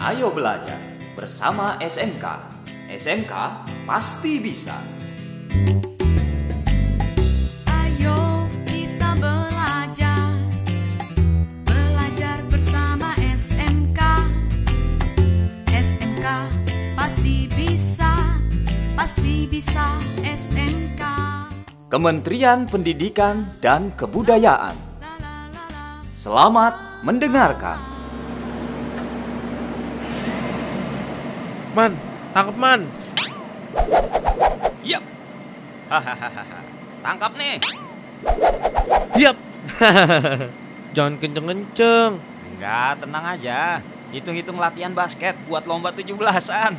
Ayo belajar bersama SMK. SMK pasti bisa. Ayo kita belajar Belajar bersama SMK SMK pasti bisa Pasti bisa SMK Kementerian Pendidikan dan Kebudayaan. Selamat mendengarkan. Man, tangkap man. Yap. Hahaha. Tangkap nih. Yap. Jangan kenceng-kenceng. Enggak, tenang aja. Hitung-hitung latihan basket buat lomba 17-an.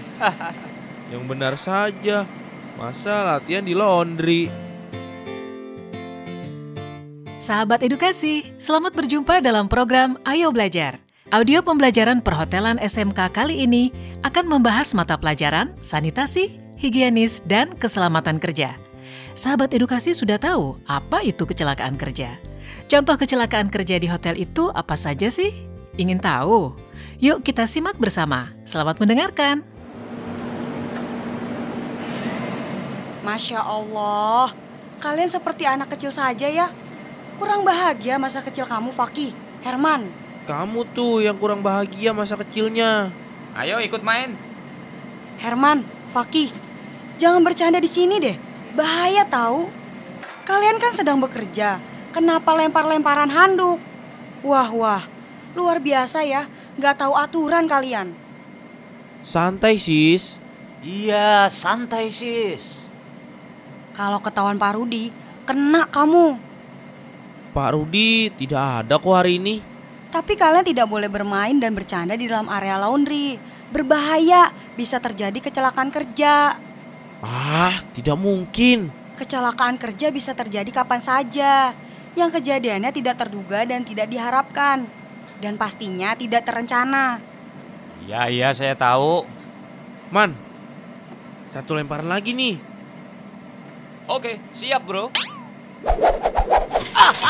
Yang benar saja. Masa latihan di laundry? Sahabat edukasi, selamat berjumpa dalam program Ayo Belajar. Audio pembelajaran perhotelan SMK kali ini akan membahas mata pelajaran sanitasi, higienis, dan keselamatan kerja. Sahabat edukasi sudah tahu apa itu kecelakaan kerja. Contoh kecelakaan kerja di hotel itu apa saja sih? Ingin tahu? Yuk kita simak bersama. Selamat mendengarkan. Masya Allah, kalian seperti anak kecil saja ya. Kurang bahagia masa kecil kamu, Fakih. Herman, Kamu tuh yang kurang bahagia masa kecilnya. Ayo ikut main. Herman, Fakih. Jangan bercanda di sini deh. Bahaya tahu. Kalian kan sedang bekerja. Kenapa lempar-lemparan handuk? Wah, wah. Luar biasa ya. Gak tahu aturan kalian. Santai sis. Iya, santai sis. Kalau ketahuan Pak Rudi, kena kamu. Pak Rudi tidak ada kok hari ini. Tapi kalian tidak boleh bermain dan bercanda di dalam area laundry. Berbahaya, bisa terjadi kecelakaan kerja. Ah, tidak mungkin. Kecelakaan kerja bisa terjadi kapan saja. Yang kejadiannya tidak terduga dan tidak diharapkan. Dan pastinya tidak terencana. Iya, iya saya tahu. Man, satu lemparan lagi nih. Oke, siap bro.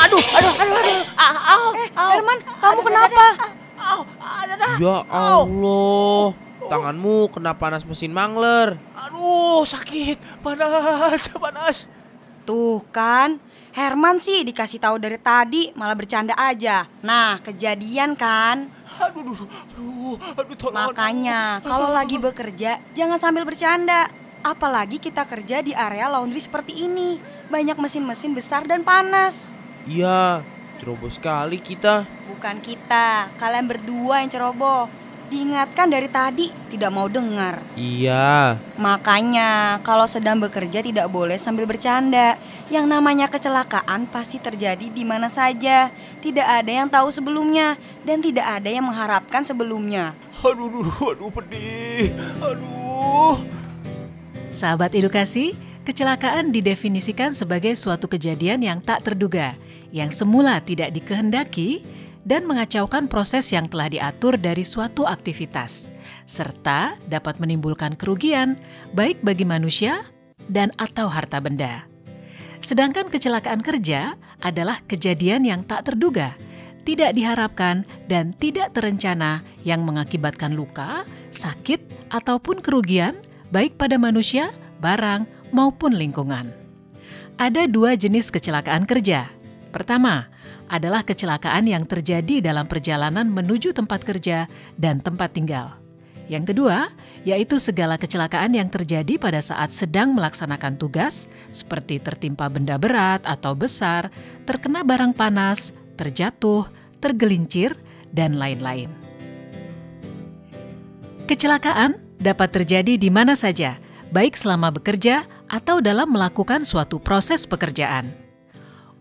Eh, Herman, kamu kenapa? Ya Allah, tanganmu kena panas mesin mangler. Aduh, sakit. Panas, panas. Tuh kan, Herman sih dikasih tahu dari tadi malah bercanda aja. Nah, kejadian kan? Aduh, aduh, aduh, aduh, tolong. Makanya, kalau lagi bekerja jangan sambil bercanda. Apalagi kita kerja di area laundry seperti ini. Banyak mesin-mesin besar dan panas. Iya, ceroboh sekali kita. Bukan kita, kalian berdua yang ceroboh. Diingatkan dari tadi, tidak mau dengar. Iya, Makanya, kalau sedang bekerja tidak boleh sambil bercanda. Yang namanya kecelakaan pasti terjadi di mana saja. Tidak ada yang tahu sebelumnya dan tidak ada yang mengharapkan sebelumnya. Aduh, aduh, aduh, pedih. Aduh. Sahabat edukasi, kecelakaan didefinisikan sebagai suatu kejadian yang tak terduga, yang semula tidak dikehendaki, dan mengacaukan proses yang telah diatur dari suatu aktivitas, serta dapat menimbulkan kerugian baik bagi manusia dan atau harta benda. Sedangkan kecelakaan kerja adalah kejadian yang tak terduga, tidak diharapkan dan tidak terencana yang mengakibatkan luka, sakit, ataupun kerugian baik pada manusia, barang, maupun lingkungan. Ada dua jenis kecelakaan kerja. Pertama, adalah kecelakaan yang terjadi dalam perjalanan menuju tempat kerja dan tempat tinggal. Yang kedua, yaitu segala kecelakaan yang terjadi pada saat sedang melaksanakan tugas, seperti tertimpa benda berat atau besar, terkena barang panas, terjatuh, tergelincir, dan lain-lain. Kecelakaan dapat terjadi di mana saja, baik selama bekerja atau dalam melakukan suatu proses pekerjaan.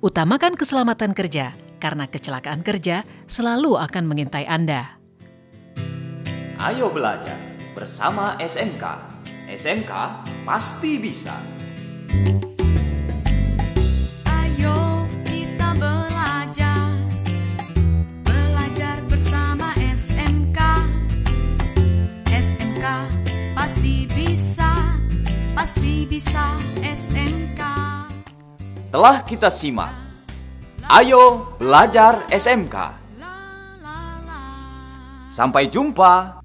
Utamakan keselamatan kerja, karena kecelakaan kerja selalu akan mengintai Anda. Ayo belajar bersama SMK. SMK pasti bisa. Ayo kita belajar Belajar bersama SMK SMK pasti bisa Pasti bisa SMK Telah kita simak. Ayo belajar SMK. Sampai jumpa